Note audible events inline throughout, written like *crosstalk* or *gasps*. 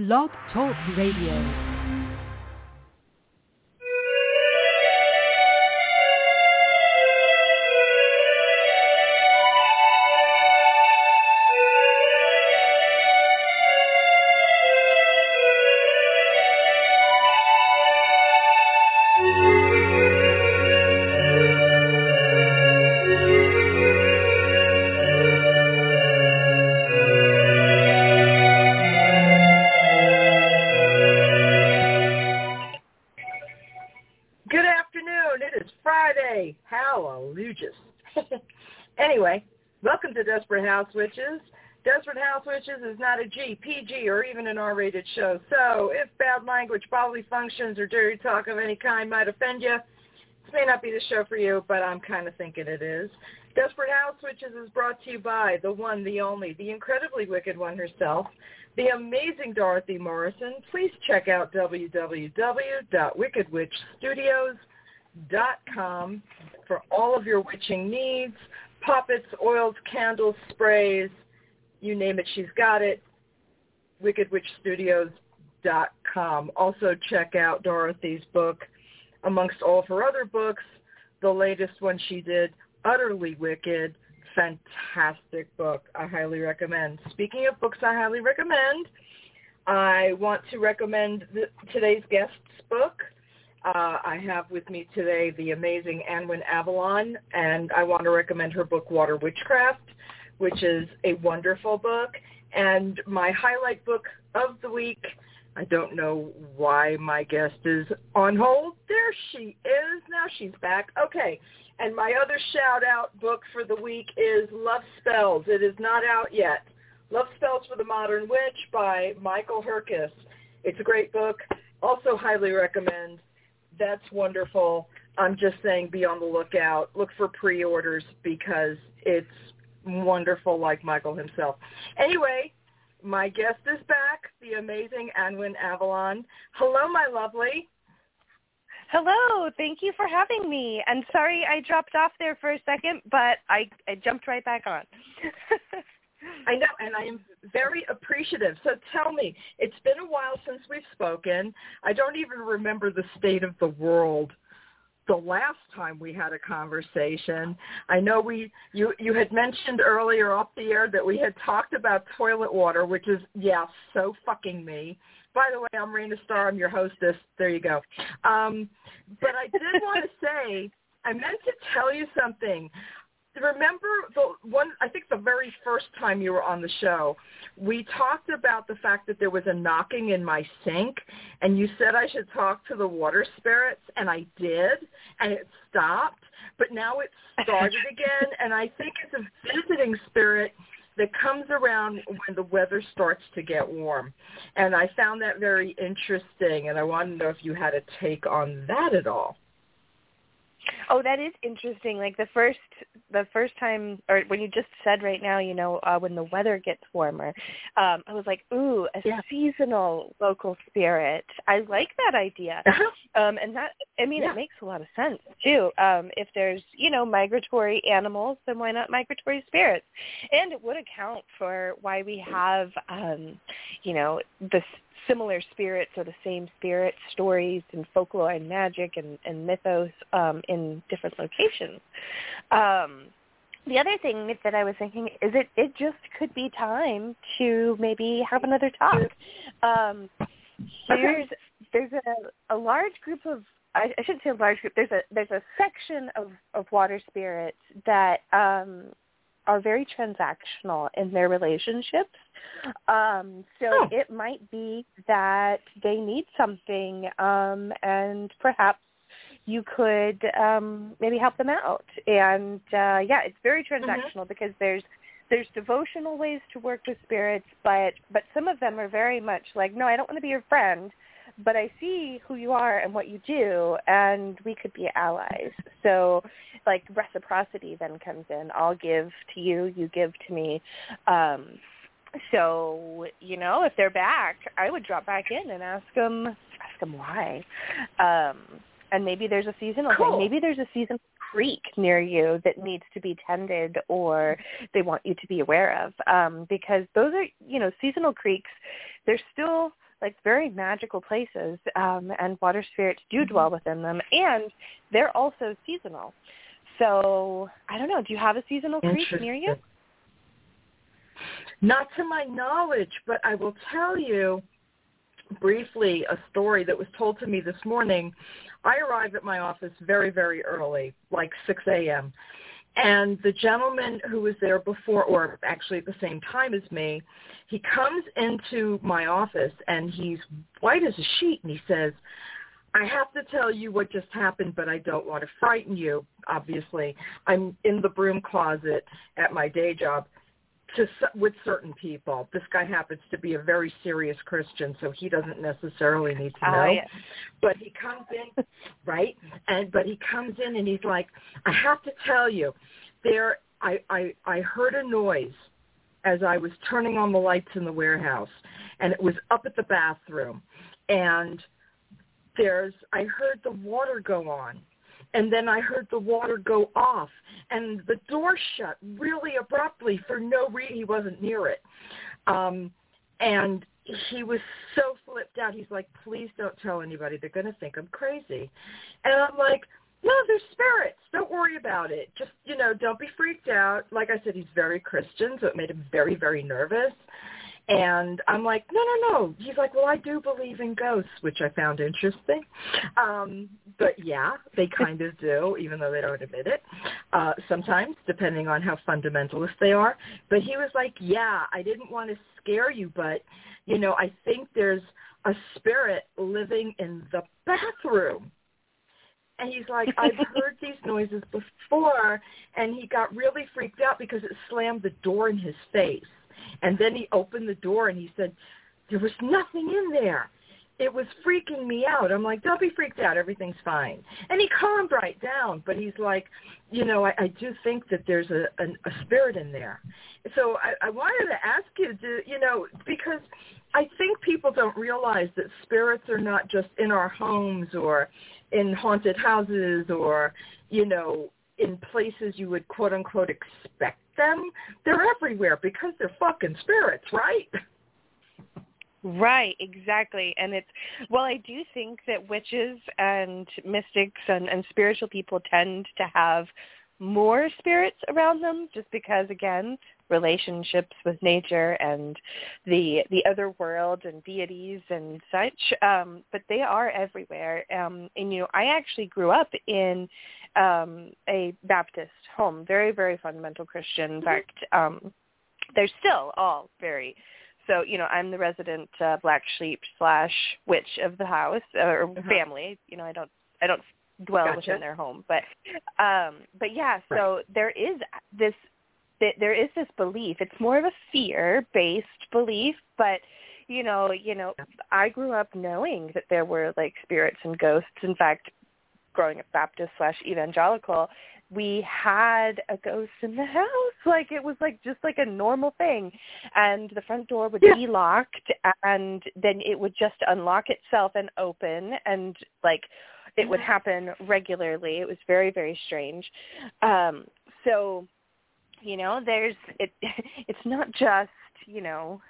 Blog Talk Radio. House Witches. Desperate House Witches is not a G, PG, or even an R-rated show. So if bad language, bodily functions, or dirty talk of any kind might offend you, this may not be the show for you, but I'm kind of thinking it is. Desperate House Witches is brought to you by the one, the only, the incredibly wicked one herself, the amazing Dorothy Morrison. Please check out www.wickedwitchstudios.com for all of your witching needs, puppets, oils, candles, sprays, you name it, she's got it. wickedwitchstudios.com. Also check out Dorothy's book, amongst all of her other books, the latest one she did, Utterly Wicked, fantastic book. I highly recommend. Speaking of books I highly recommend, I want to recommend the, today's guest's book. Uh, I have with me today the amazing Annwyn Avalon, and I want to recommend her book, Water Witchcraft, which is a wonderful book. And my highlight book of the week, I don't know why my guest is on hold. There she is. Now she's back. Okay. And my other shout-out book for the week is Love Spells. It is not out yet. Love Spells for the Modern Witch by Michael Herkes. It's a great book. Also highly recommend. That's wonderful. I'm just saying be on the lookout. Look for pre-orders because it's wonderful like Michael himself. Anyway, my guest is back, the amazing Annwyn Avalon. Hello, my lovely. Hello, thank you for having me. And sorry I dropped off there for a second, but I, I jumped right back on. *laughs* I know, and I am very appreciative. So tell me, it's been a while since we've spoken. I don't even remember the state of the world the last time we had a conversation. I know we you you had mentioned earlier off the air that we had talked about toilet water, which is yeah, so fucking me. By the way, I'm Raina Starr. I'm your hostess. There you go. Um, but I did want to *laughs* say, I meant to tell you something. Remember the one? I think the very first time you were on the show, we talked about the fact that there was a knocking in my sink, and you said I should talk to the water spirits, and I did, and it stopped. But now it started *laughs* again, and I think it's a visiting spirit that comes around when the weather starts to get warm. And I found that very interesting, and I want to know if you had a take on that at all. Oh, that is interesting. Like the first the first time or when you just said right now, you know, uh when the weather gets warmer, um I was like, "Ooh, a Yeah. seasonal local spirit." I like that idea. Um and that I mean, Yeah. it makes a lot of sense too. Um if there's, you know, migratory animals, then why not migratory spirits? And it would account for why we have um you know, the similar spirits or the same spirit stories and folklore and magic and, and mythos um, in different locations. Um, the other thing that I was thinking is it, it just could be time to maybe have another talk. Um, there's there's a, a large group of I, I shouldn't say a large group. There's a there's a section of, of water spirits that um, are very transactional in their relationships. Um, so Oh. it might be that they need something, um, and perhaps you could um, maybe help them out. And uh, yeah, it's very transactional because there's there's devotional ways to work with spirits, but but some of them are very much like, no, I don't want to be your friend, but I see who you are and what you do, and we could be allies. So like reciprocity then comes in. I'll give to you, you give to me. Um, so you know, if they're back, I would drop back in and ask them ask them why. Um, and maybe there's a seasonal Cool. thing. Maybe there's a seasonal creek near you that needs to be tended or they want you to be aware of um, because those are you know seasonal creeks they're still like very magical places, um, and water spirits do Mm-hmm. dwell within them, and they're also seasonal. So I don't know. Do you have a seasonal creek near you? Not to my knowledge, but I will tell you briefly a story that was told to me this morning. I arrive at my office very, very early, like 6 a.m. And the gentleman who was there before, or actually at the same time as me, he comes into my office and he's white as a sheet and he says, I have to tell you what just happened, but I don't want to frighten you, obviously. I'm in the broom closet at my day job to with certain people. This guy happens to be a very serious Christian, so he doesn't necessarily need to oh, know. Oh, yeah. But he comes in, *laughs* right? And but he comes in and he's like, I have to tell you, there I I I heard a noise as I was turning on the lights in the warehouse, and it was up at the bathroom, and there's I heard the water go on and then I heard the water go off and the door shut really abruptly for no reason. He wasn't near it. Um, and he was so flipped out. He's like, please don't tell anybody. They're going to think I'm crazy. And I'm like, no, they're spirits. Don't worry about it. Just, you know, don't be freaked out. Like I said, he's very Christian, so it made him very, very nervous. And I'm like, no, no, no. He's like, well, I do believe in ghosts, which I found interesting. Um, but yeah, they kind of do, even though they don't admit it. Uh, sometimes, depending on how fundamentalist they are. But he was like, yeah, I didn't want to scare you, but you know, I think there's a spirit living in the bathroom. And he's like, I've *laughs* heard these noises before, and he got really freaked out because it slammed the door in his face. And then he opened the door and he said, there was nothing in there. It was freaking me out. I'm like, don't be freaked out. Everything's fine. And he calmed right down. But he's like, you know, I, I do think that there's a, a, a spirit in there. So I, I wanted to ask you, to, you know, because I think people don't realize that spirits are not just in our homes or in haunted houses or, you know, in places you would quote unquote expect them. They're everywhere because they're fucking spirits, right? Right, exactly. And it's well, I do think that witches and mystics and, and spiritual people tend to have more spirits around them just because again, relationships with nature and the the other world and deities and such. Um, but they are everywhere. Um, and you know, I actually grew up in um, a Baptist home, very, very fundamental Christian. In fact, um, they're still all very so you know i'm the resident uh, black sheep slash witch of the house or Uh-huh. family you know i don't i don't dwell Gotcha. within their home but um but yeah so there is this there is this belief it's more of a fear based belief but you know you know i grew up knowing that there were like spirits and ghosts in fact growing up baptist slash evangelical we had a ghost in the house. *laughs* Like it was like just like a normal thing. And the front door would Yeah. be locked and then it would just unlock itself and open and like it would happen regularly. It was very very strange. Um so you know there's it *laughs* it's not just you know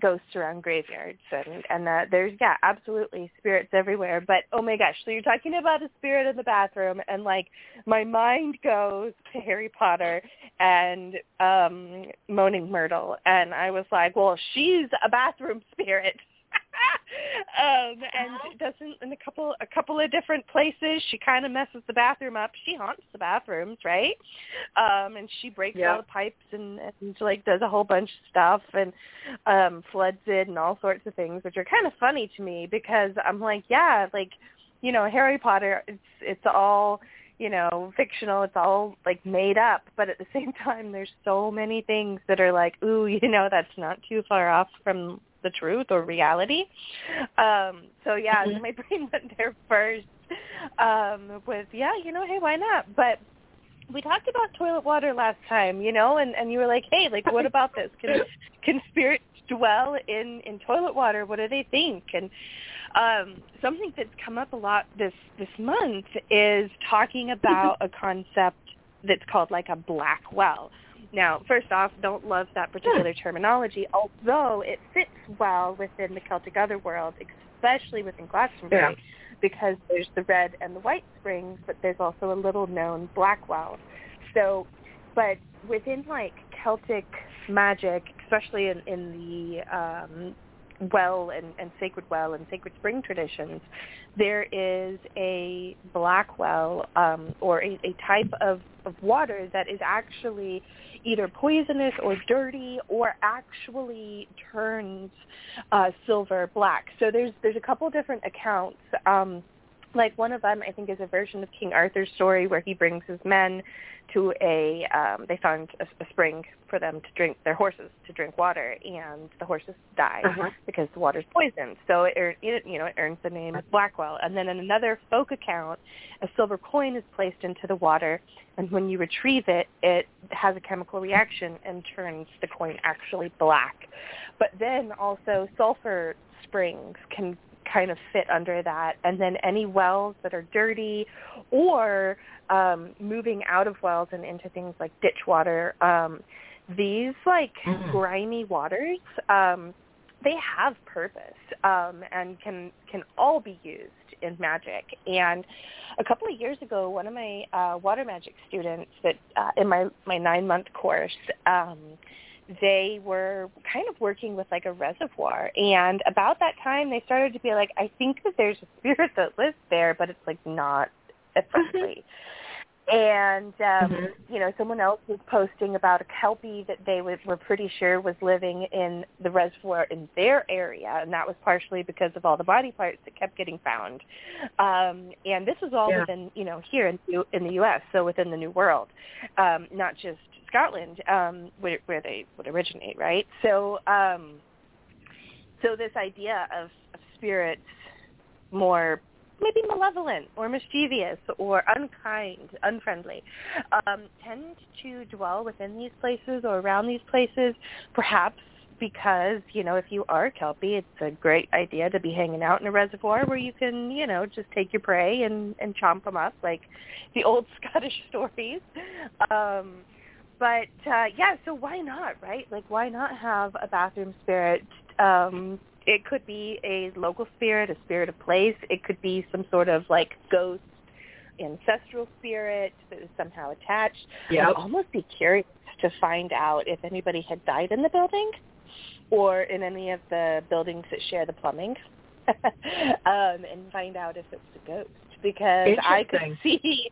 ghosts around graveyards and and uh, there's yeah absolutely spirits everywhere. But oh my gosh so you're talking about a spirit in the bathroom and like my mind goes *laughs* to Harry Potter and um Moaning Myrtle. And I was like well she's a bathroom *laughs* spirit um and doesn't in a couple a couple of different places she kind of messes the bathroom up. She haunts the bathrooms right? Um and she breaks Yeah. all the pipes and, and like does a whole bunch of stuff and um floods it and all sorts of things which are kind of funny to me because I'm like yeah like you know Harry Potter it's it's all you know fictional it's all like made up but at the *laughs* same time there's so many things that are like ooh you know that's not too far off from the truth or reality. Um so yeah Mhm. my *laughs* brain went there first um with yeah you know hey why not? But we talked about toilet water last time you know and and you were like hey like what about this? Can can spirits dwell in in toilet water? What do they think? And um something that's come up a lot this this month is talking about a concept that's called like a black well Now, first off, don't love that particular terminology, although it fits well within the Celtic otherworld, especially within Glastonbury, yeah. because there's the red and the white springs, but there's also a little known black well. So, but within like Celtic magic, especially in, in the um, well and, and sacred well and sacred spring traditions, there is a black well um, or a, a type of, of water that is actually either poisonous or dirty or actually turns uh, silver black. So there's there's a couple different accounts. Um, like one of them, I think, is a version of King Arthur's story where he brings his men to a um they found a, a spring for them to drink their horses to drink water and the horses die uh-huh. because the water's poisoned. So it, it you know it earns the name blackwell. And then in another folk account a silver coin is placed into the water and when you retrieve it it has a chemical reaction and turns the coin actually black. But then also sulfur springs can kind of fit under that. And then any wells that are dirty or um, moving out of wells and into things like ditch water, um, these like mm. grimy waters, um, they have purpose um, and can can all be used in magic. And a couple of years ago, one of my uh, water magic students that uh, in my my nine month course. Um, they were kind of working with like a reservoir. And about that time they started to be like i think that there's a spirit that lives there but it's like not friendly and um mm-hmm. you know someone else was posting about a kelpie that they were pretty sure was living in the reservoir in their area and that was partially because of all the body parts that kept getting found. Um and this was all yeah. within you know here in in the US so within the new world. Um not just Scotland, um, where, where they would originate, right? So, um, so this idea of, of spirits more maybe malevolent or mischievous or unkind, unfriendly, um, tend to dwell within these places or around these places, perhaps because, you know, if you are a Kelpie, it's a great idea to be hanging out in a reservoir where you can, you know, just take your prey and, and chomp them up like the old *laughs* Scottish stories. Um, but uh, yeah, so why not, right? Like, why not have a bathroom spirit? Um, it could be a local spirit, a spirit of place. It could be some sort of like ghost, ancestral spirit that is somehow attached. Yeah. I'd almost be curious to find out if anybody had died in the building or in any of the buildings that share the plumbing, *laughs* um, and find out if it was a ghost because I could see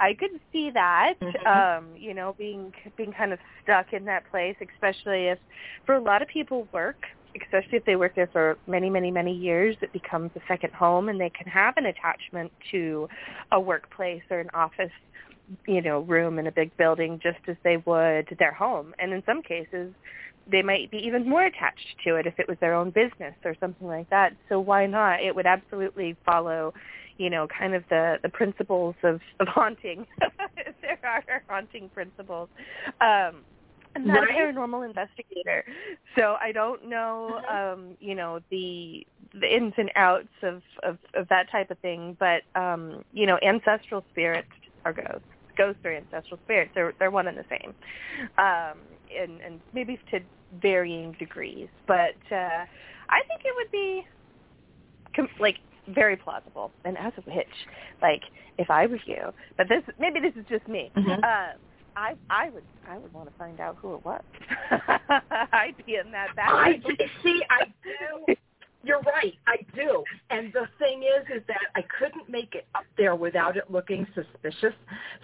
I could see that, mm-hmm. um, you know, being being kind of stuck in that place, especially if for a lot of people work, especially if they work there for many, many, many years, it becomes a second home and they can have an attachment to a workplace or an office, you know, room in a big building just as they would their home. And in some cases, they might be even more attached to it if it was their own business or something like that. So why not? It would absolutely follow you know, kind of the the principles of of haunting. *laughs* there are haunting principles. Um, I'm not right. a paranormal investigator, so I don't know, uh-huh. um, you know, the the ins and outs of, of of that type of thing. But um, you know, ancestral spirits are ghosts. Ghosts are ancestral spirits. They're they're one and the same, um, and and maybe to varying degrees. But uh, I think it would be com- like very plausible. And as a witch, like if I was you, but this maybe this is just me. Mm-hmm. Uh, I I would I would want to find out who it was. *laughs* I'd be in that battle. I see. I do. *laughs* You're right. I do. And the thing is, is that I couldn't make it up there without it looking suspicious.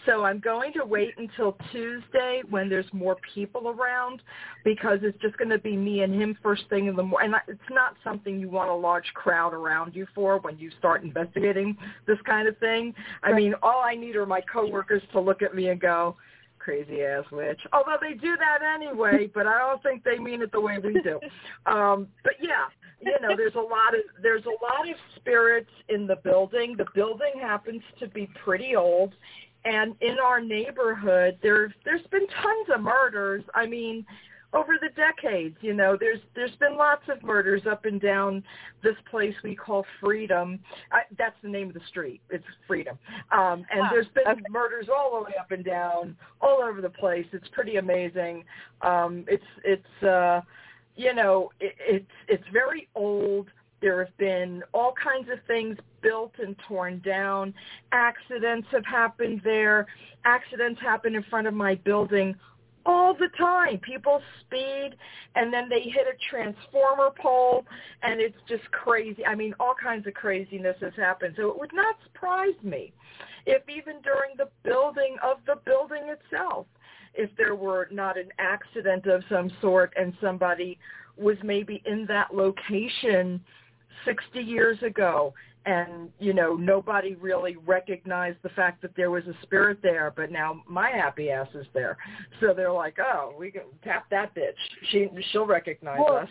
So I'm going to wait until Tuesday when there's more people around because it's just going to be me and him first thing in the morning. And it's not something you want a large crowd around you for when you start investigating this kind of thing. I mean, all I need are my coworkers to look at me and go, crazy ass witch. Although they do that anyway, *laughs* but I don't think they mean it the way we do. Um, but yeah, you know, there's a lot of there's a lot of spirits in the building. The building happens to be pretty old, and in our neighborhood, there there's been tons of murders. I mean, over the decades. You know, there's there's been lots of murders up and down this place we call Freedom. I, that's the name of the street. It's Freedom. Um, and there's been okay. murders all the way up and down, all over the place. It's pretty amazing. Um, it's it's uh, you know, it, it's it's very old there have been all kinds of things built and torn down. Accidents have happened there. Accidents happen in front of my building all the time. People speed and then they hit a transformer pole and it's just crazy. I mean, all kinds of craziness has happened. So it would not surprise me if even during the building of the building itself, if there were not an accident of some sort and somebody was maybe in that location 60 years ago and you know nobody really recognized the fact that there was a spirit there but now my happy ass is there. So they're like oh we can tap that bitch. She she'll recognize well, us.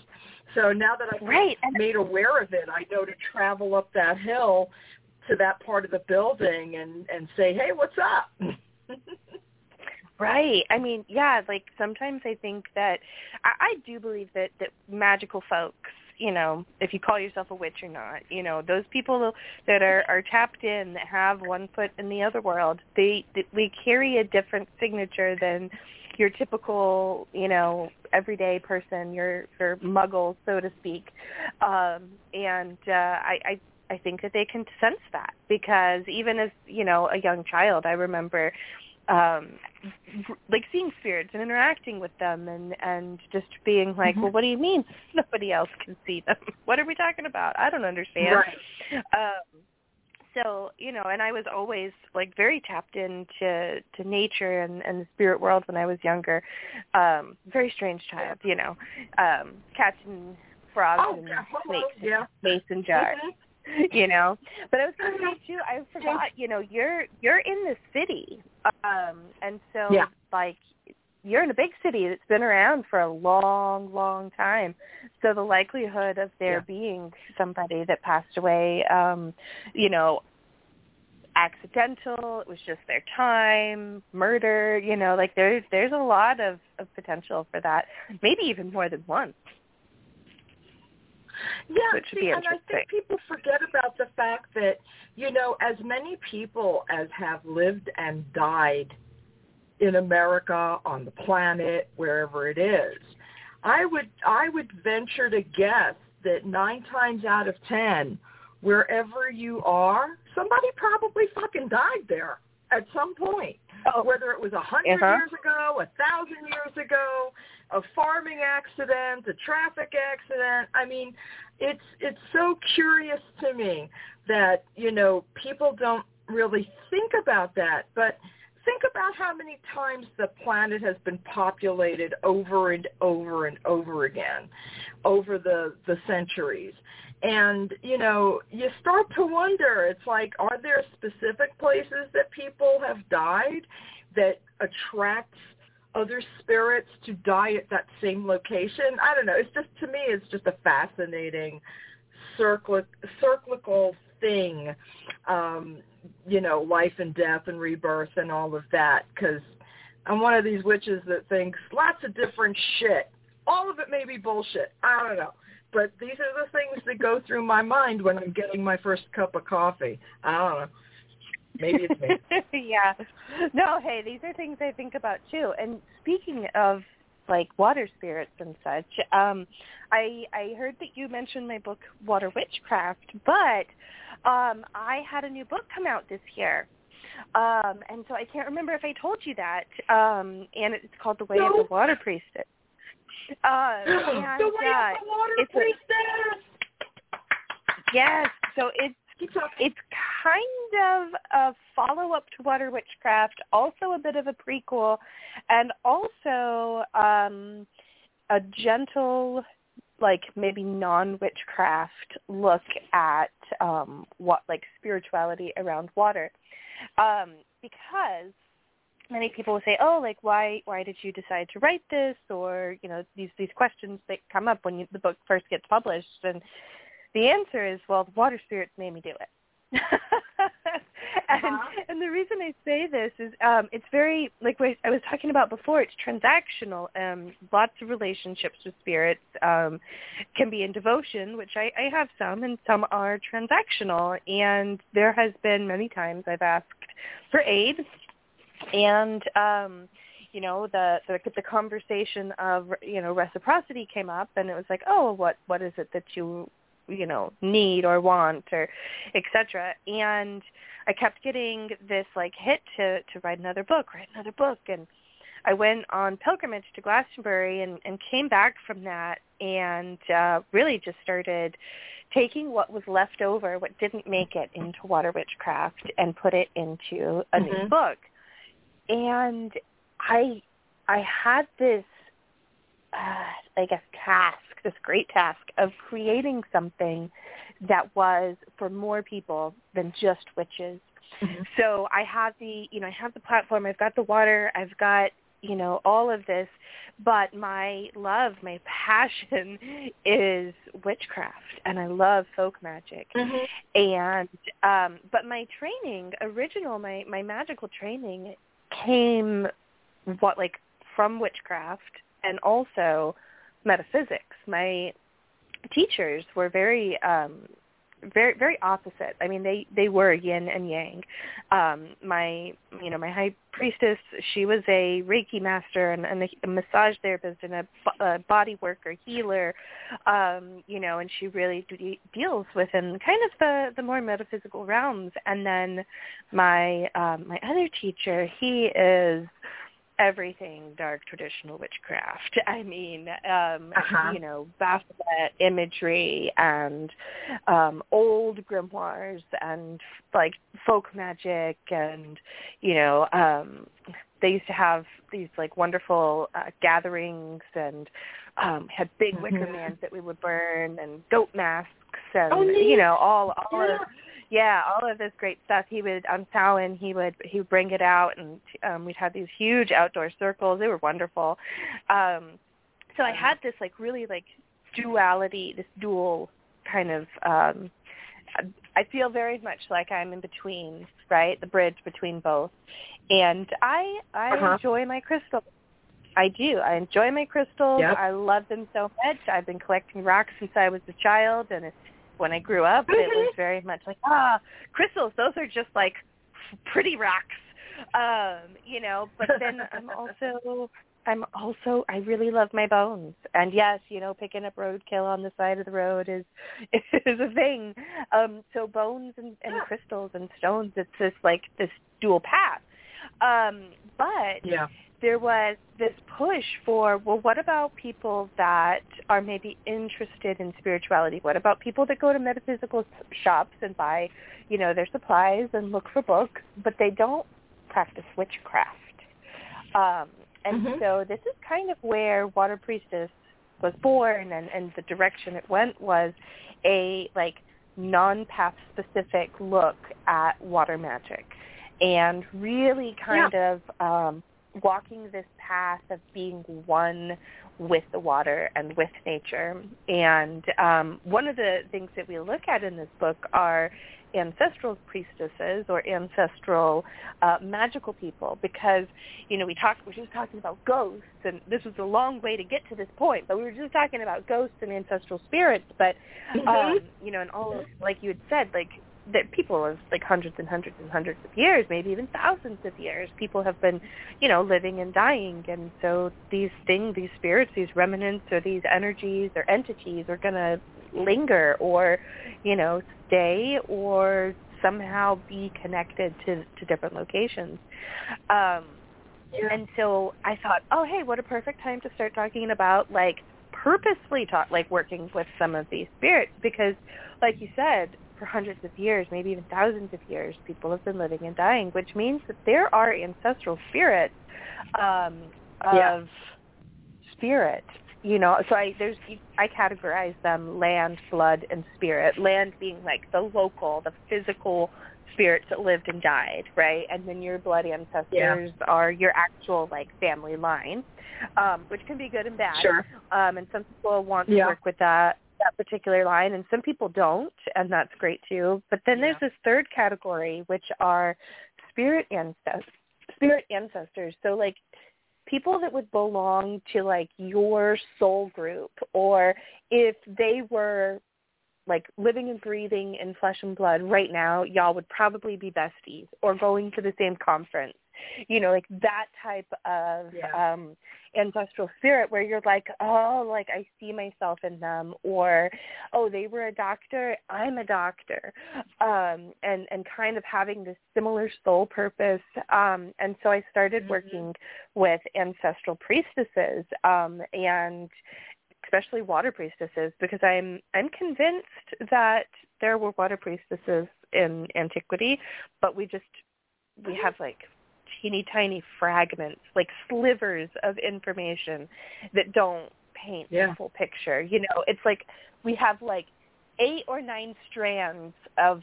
So now that i've right. made aware of it i know to travel up that hill to that part of the building and and say hey what's up *laughs* Right. I mean, yeah, like sometimes I think that I, I do believe that that magical folks you know, if you call yourself a witch or not, you know, those people that are are tapped in that have one foot in the other world, they, they we carry a different signature than your typical, you know, everyday person, your your muggle, so to speak. Um, and uh, I, I I think that they can sense that because even as you know a young child, I remember um like seeing spirits and interacting with them and and just being like mm-hmm. well what do you mean nobody else can see them *laughs* what are we talking about i don't understand right. um so you know and i was always like very tapped into to nature and and the spirit world when i was younger um very strange child you know um catching frogs oh, and snakes yeah. mason jars mm-hmm. *laughs* you know. But I was going to say too, I forgot. You know, you're you're in the city, um, and so yeah. like you're in a big city that's been around for a long, long time. So the likelihood of there yeah. being somebody that passed away, um, you know, accidental, it was just their time, murder, you know, like there's there's a lot of, of potential for that. Maybe even more than one. Yeah, see, and I think people forget about the fact that, you know, as many people as have lived and died in America, on the planet, wherever it is, I would I would venture to guess that nine times out of ten, wherever you are, somebody probably fucking died there at some point. Oh. Whether it was a 100 uh-huh. years ago, a thousand years ago, a farming accident, a traffic accident. I mean, it's it's so curious to me that you know people don't really think about that, but think about how many times the planet has been populated over and over and over again over the the centuries and you know you start to wonder it's like are there specific places that people have died that attracts other spirits to die at that same location. I don't know. It's just to me, it's just a fascinating circlic, cyclical thing. Um, you know, life and death and rebirth and all of that. Because I'm one of these witches that thinks lots of different shit. All of it may be bullshit. I don't know. But these are the things that go through my mind when I'm getting my first cup of coffee. I don't know. Maybe it's me. *laughs* yeah. No, hey, these are things I think about too. And speaking of like water spirits and such, um, I I heard that you mentioned my book Water Witchcraft, but um, I had a new book come out this year. Um, and so I can't remember if I told you that. Um, and it's called The Way no. of the Water Priestess. *gasps* Uh, and, the Way uh, of the Water Priestess. A, yes. So it's it's kind of a follow-up to Water Witchcraft, also a bit of a prequel, and also um, a gentle, like maybe non-witchcraft look at um, what like spirituality around water, um, because many people will say, "Oh, like why why did you decide to write this?" Or you know these these questions that come up when you, the book first gets published, and the answer is, well, the water spirits made me do it. *laughs* and Uh-huh. and the reason I say this is um it's very like what I was talking about before. It's transactional. Um, lots of relationships with spirits um, can be in devotion, which I, I have some, and some are transactional. And there has been many times I've asked for aid, and um, you know the, the the conversation of you know reciprocity came up, and it was like, oh, what what is it that you you know need or want or etc and i kept getting this like hit to to write another book write another book. And i went on pilgrimage to glastonbury and and came back from that and uh really just started taking what was left over what didn't make it into water witchcraft and put it into a new Mhm. book. And i i had this uh, I guess task, this great task of creating something that was for more people than just witches. Mhm. So I have the, you know, I have the platform, I've got the water, I've got, you know, all of this, but my love, my *laughs* passion is witchcraft and I love folk magic. Mhm. And um but my training, original my my magical training came what like from witchcraft and also metaphysics. My teachers were very um very very opposite. I mean they they were yin and yang. Um my you know my high priestess she was a reiki master and, and a, massage therapist and a, a body worker healer um you know and she really de- deals within kind of the the more metaphysical realms and then my um my other teacher he is everything dark traditional witchcraft. *laughs* I mean, um, Uh-huh. you know, Baphomet imagery and um, old grimoires and like folk magic and, you know, um, they used to have these like wonderful uh, gatherings and um, had big wicker Mhm. mans that we would burn and goat masks and Oh, you know all all Yeah. of yeah, all of this great stuff. He would on Samhain, he would he would bring it out, and um, we'd have these huge outdoor circles. They were wonderful. Um, so I had this like really like duality, this dual kind of. Um, I feel very much like I'm in between, right, the bridge between both, and I I Uh-huh. enjoy my crystals. I do. I enjoy my crystals. Yep. I love them so much. I've been collecting rocks since I was a child, and it's, when I grew up, it was very much like ah, crystals. Those are just like pretty rocks, um, you know. But then *laughs* I'm also I'm also I really love my bones, and yes, you know, picking up roadkill on the side of the road is *laughs* is a thing. Um, so bones and, and Yeah. crystals and stones, it's this like this dual path. Um, but Yeah. There was this push for well what about people that are maybe interested in spirituality? What about people that go to metaphysical shops and buy you know their supplies and look for books but they don't practice witchcraft? Um and Mhm. so this is kind of where water priestess was born and and the direction it went was a like non-path specific look at water magic and really kind of um walking this path of being one with the water and with nature. And um, one of the things that we look at in this book are ancestral priestesses or ancestral uh, magical people because you know we talked we were just talking about ghosts and this was a long way to get to this point but we were just talking about ghosts and ancestral spirits but Mhm. um, you know, and all of, like you had said, like that people of like hundreds and hundreds and hundreds of years, maybe even thousands of years, people have been, you know, living and dying, and so these things, these spirits, these remnants, or these energies or entities are going to linger, or, you know, stay, or somehow be connected to to different locations. Um, Yeah. and so I thought, oh, hey, what a perfect time to start talking about like purposely talk, like working with some of these spirits because, like you said, for hundreds of years, maybe even thousands of years, people have been living and dying, which means that there are ancestral spirits um, of Yeah. spirit. You know, so I there's I categorize them land, blood, and spirit. Land being like the local, the physical spirits that lived and died, right? And then your blood ancestors are your actual like family line, um, which can be good and bad. Sure. Um, and some people want to Yeah. work with that. That particular line, and some people don't, and that's great too. But then Yeah. there's this third category, which are spirit ancestors. Spirit ancestors. So like people that would belong to like your soul group, or if they were like living and breathing in flesh and blood right now, y'all would probably be besties or going to the same conference. You know, like that type of Yeah. um ancestral spirit where you're like, oh, like I see myself in them or oh, they were a doctor, I'm a doctor. Um and and kind of having this similar soul purpose. Um and so I started Mhm. working with ancestral priestesses um and especially water priestesses because I'm I'm convinced that there were water priestesses in antiquity, but we just we have like teeny tiny fragments, like slivers of information that don't paint Yeah. the full picture. You know, it's like we have like eight or nine strands of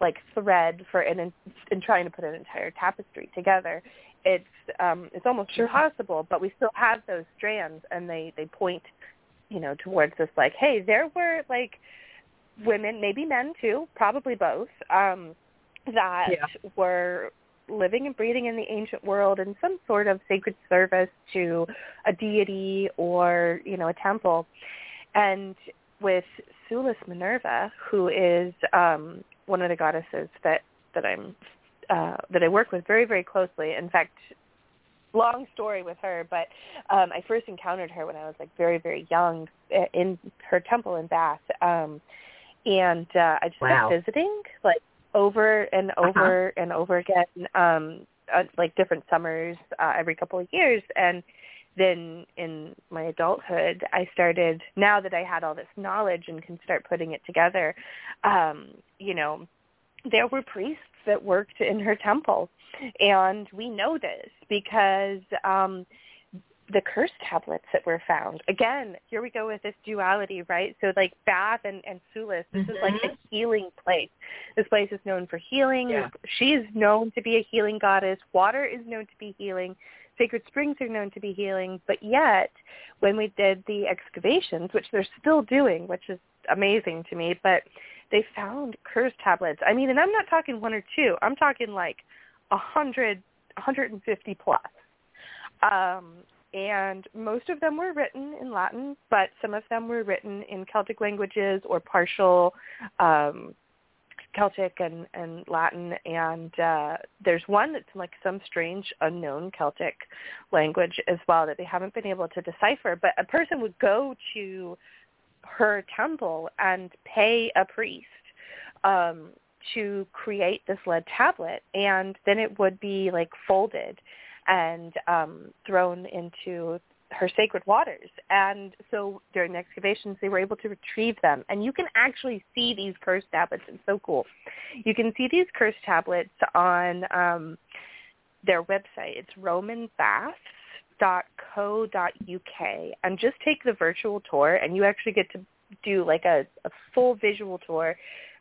like thread for an in in trying to put an entire tapestry together. It's um it's almost Sure. impossible, but we still have those strands and they they point you know towards this like hey there were like women maybe men too probably both um that Yeah. were living and breathing in the ancient world in some sort of sacred service to a deity or you know a temple and with Sulis Minerva who is um one of the goddesses that that I'm uh that I work with very very closely in fact long story with her, but um I first encountered her when I was like very very young uh, in her temple in Bath. Um and uh I just Wow. kept visiting like over and over and over again um uh, like different summers uh, every couple of years. And then in my adulthood I started now that I had all this knowledge and can start putting it together um you know there were priests that worked in her temple. And we know this because um the curse tablets that were found. Again, here we go with this duality, right? So like Bath and, and Sulis, this is like a Mhm. healing place. This place is known for healing. Yeah. She is known to be a healing goddess. Water is known to be healing. Sacred springs are known to be healing. But yet, when we did the excavations, which they're still doing, which is amazing to me, but they found curse tablets. I mean, and I'm not talking one or two. I'm talking like a hundred, 150 plus. Um, and most of them were written in Latin, but some of them were written in Celtic languages or partial um, Celtic and, and Latin. And uh, there's one that's like some strange unknown Celtic language as well that they haven't been able to decipher. But a person would go to her temple and pay a priest um, to create this lead tablet, and then it would be like folded and um, thrown into her sacred waters. And so during the excavations, they were able to retrieve them. And you can actually see these cursed tablets. It's so cool. You can see these cursed tablets on um, their website. It's romanbaths.co.uk. And just take the virtual tour, and you actually get to do like a, a full visual tour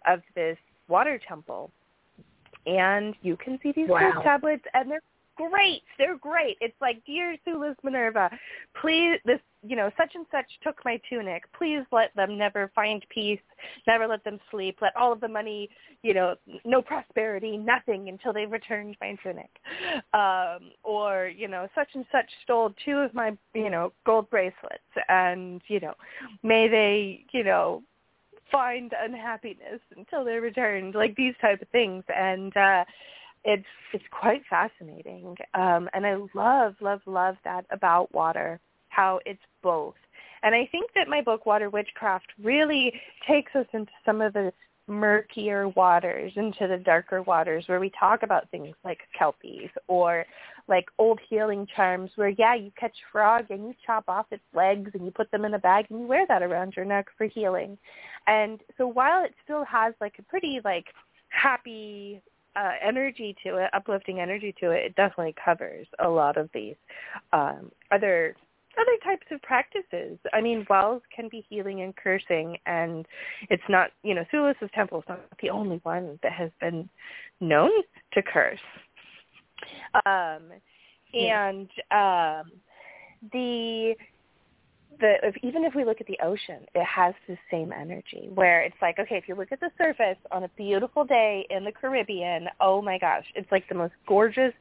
of this water temple. And you can see these Wow. curse tablets, and they're great. They're great. It's like, dear Sulis Minerva, please, this, you know, such and such took my tunic. Please let them never find peace. Never let them sleep. Let all of the money, you know, no prosperity, nothing until they've returned my tunic. Um, or, you know, such and such stole two of my, you know, gold bracelets, and you know, may they, you know, find unhappiness until they're returned. Like these type of things, and. uh it's it's quite fascinating. Um and i love love love that about water how it's both. And i think that my book water witchcraft really takes us into some of the murkier waters into the darker waters where we talk about things like kelpies or like old healing charms where yeah you catch a frog and you chop off its legs and you put them in a bag and you wear that around your neck for healing. And so while it still has like a pretty like happy uh, energy to it, uplifting energy to it, it definitely covers a lot of these um, other other types of practices. I mean, wells can be healing and cursing, and it's not, you know, Sulis's temple is not the only one that has been known to curse. Um, Yeah. and um, the the if, even if we look at the ocean, it has the same energy where it's like, okay, if you look at the surface on a beautiful day in the Caribbean, oh my gosh, it's like the most gorgeous,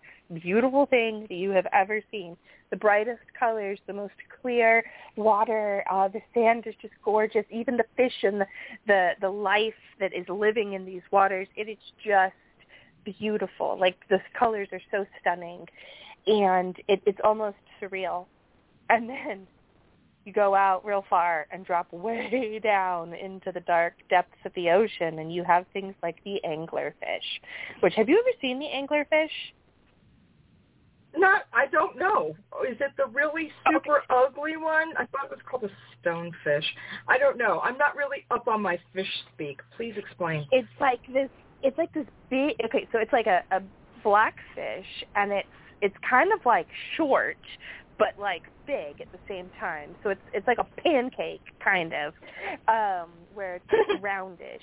beautiful thing that you have ever seen. The brightest colors, the most clear water, uh, the sand is just gorgeous. Even the fish and the, the the life that is living in these waters, it is just beautiful. Like the colors are so stunning, and it, it's almost surreal. And then you go out real far and drop way *laughs* down into the dark depths of the ocean and you have things like the anglerfish. Which have you ever seen the anglerfish? Not, I don't know. Is it the really super okay. ugly one? I thought it was called a stonefish. I don't know. I'm not really up on my fish speak. Please explain. It's like this. It's like this big. Okay, so it's like a, a black fish, and it's it's kind of like short, but like big at the same time. So it's it's like a pancake kind of, um, where it's *laughs* roundish,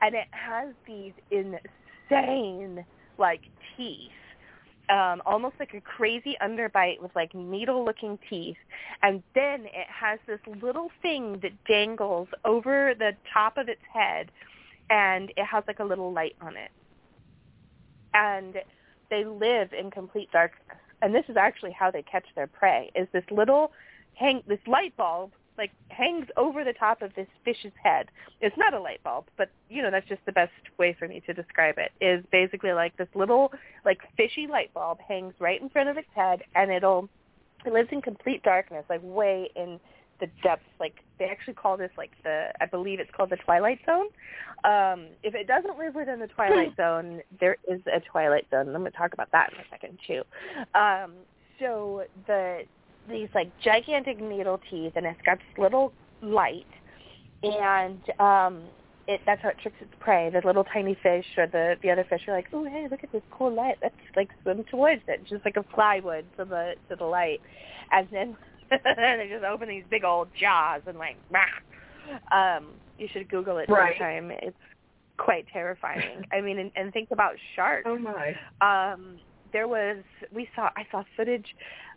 and it has these insane like teeth. Um, almost like a crazy underbite with like needle-looking teeth, and then it has this little thing that dangles over the top of its head, and it has like a little light on it. And they live in complete darkness and this is actually how they catch their prey, is this little hang this light bulb like hangs over the top of this fish's head. It's not a light bulb, but you know, that's just the best way for me to describe it. Is basically like this little like fishy light bulb hangs right in front of its head and it'll it lives in complete darkness, like way in the depths. Like they actually call this like the I believe it's called the Twilight Zone. Um, if it doesn't live within the Twilight *laughs* Zone, there is a Twilight Zone. And I'm going to talk about that in a second too. Um, so the these like gigantic needle teeth, and it's got this little light, and um, it that's how it tricks its prey. The little tiny fish or the the other fish are like, oh hey, look at this cool light. Let's like swim towards it, just like a fly would to the to the light, and then *laughs* they just open these big old jaws and like, um, you should Google it right. sometime. It's quite terrifying. *laughs* I mean, and, and think about sharks. Oh my. Um, there was we saw I saw footage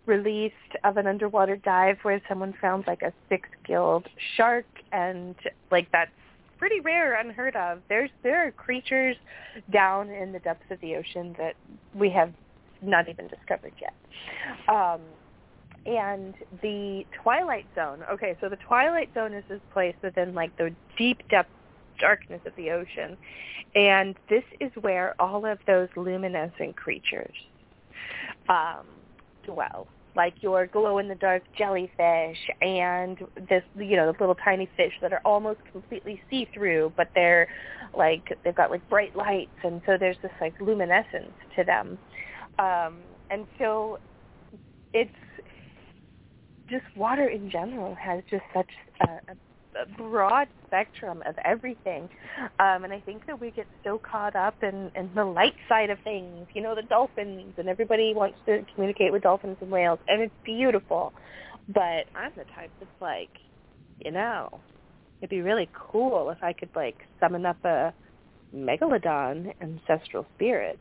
released of an underwater dive where someone found like a six-gilled shark, and like that's pretty rare, unheard of. There's there are creatures down in the depths of the ocean that we have not even discovered yet. Um, and the Twilight Zone. Okay, so the Twilight Zone is this place within like the deep depth darkness of the ocean. And this is where all of those luminescent creatures um, dwell, like your glow-in-the-dark jellyfish and this, you know, the little tiny fish that are almost completely see-through, but they're like they've got like bright lights, and so there's this like luminescence to them. Um, and so it's just water in general has just such a, a broad spectrum of everything. Um, and I think that we get so caught up in, in the light side of things, you know, the dolphins, and everybody wants to communicate with dolphins and whales, and it's beautiful. But I'm the type that's like, you know, it'd be really cool if I could, like, summon up a megalodon ancestral spirit.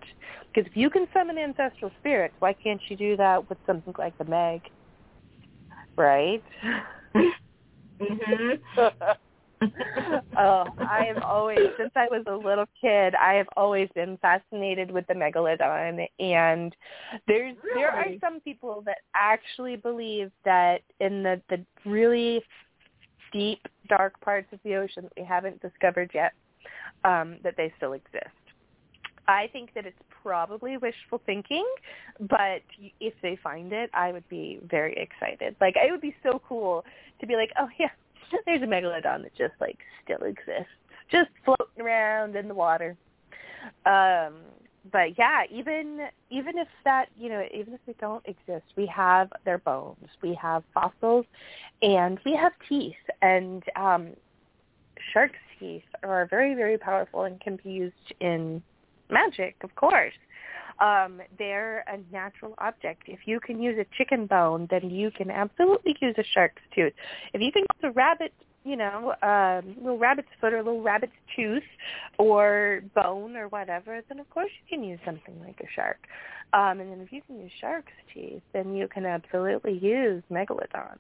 Because if you can summon ancestral spirits, why can't you do that with something like the Meg? Right? *laughs* mhm. *laughs* oh, I have always, since I was a little kid, I have always been fascinated with the megalodon. And there's really? there are some people that actually believe that in the the really deep, dark parts of the ocean that we haven't discovered yet, um, that they still exist. I think that it's probably wishful thinking, but if they find it, I would be very excited. Like it would be so cool to be like, oh yeah, *laughs* there's a megalodon that just like still exists, just floating around in the water. Um, but yeah, even even if that you know, even if they don't exist, we have their bones, we have fossils, and we have teeth, and um, sharks' teeth are very very powerful and can be used in magic, of course. Um, they're a natural object. If you can use a chicken bone, then you can absolutely use a shark's tooth. If you can use a rabbit, you know, um, little rabbit's foot or a little rabbit's tooth or bone or whatever, then of course you can use something like a shark. Um, and then if you can use shark's teeth, then you can absolutely use megalodon.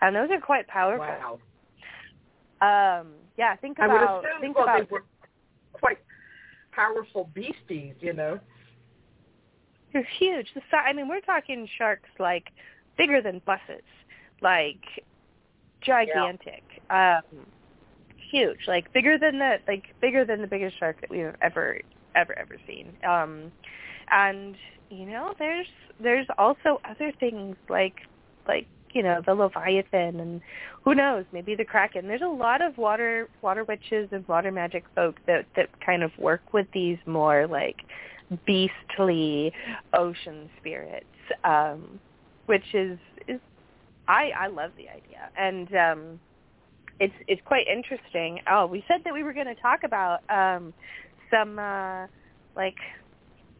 and those are quite powerful. Wow. Um, yeah, think about I would assume think well, about they were quite powerful beasties, you know. they're huge. The si- I mean, we're talking sharks like bigger than buses, like gigantic, um, huge, like bigger than the like bigger than the biggest shark that we've ever ever ever seen. Um, and you know, there's there's also other things like like you know the leviathan and who knows maybe the kraken. There's a lot of water water witches and water magic folk that that kind of work with these more like beastly ocean spirits um which is is i i love the idea. And um it's it's quite interesting. Oh we said that we were going to talk about um some uh like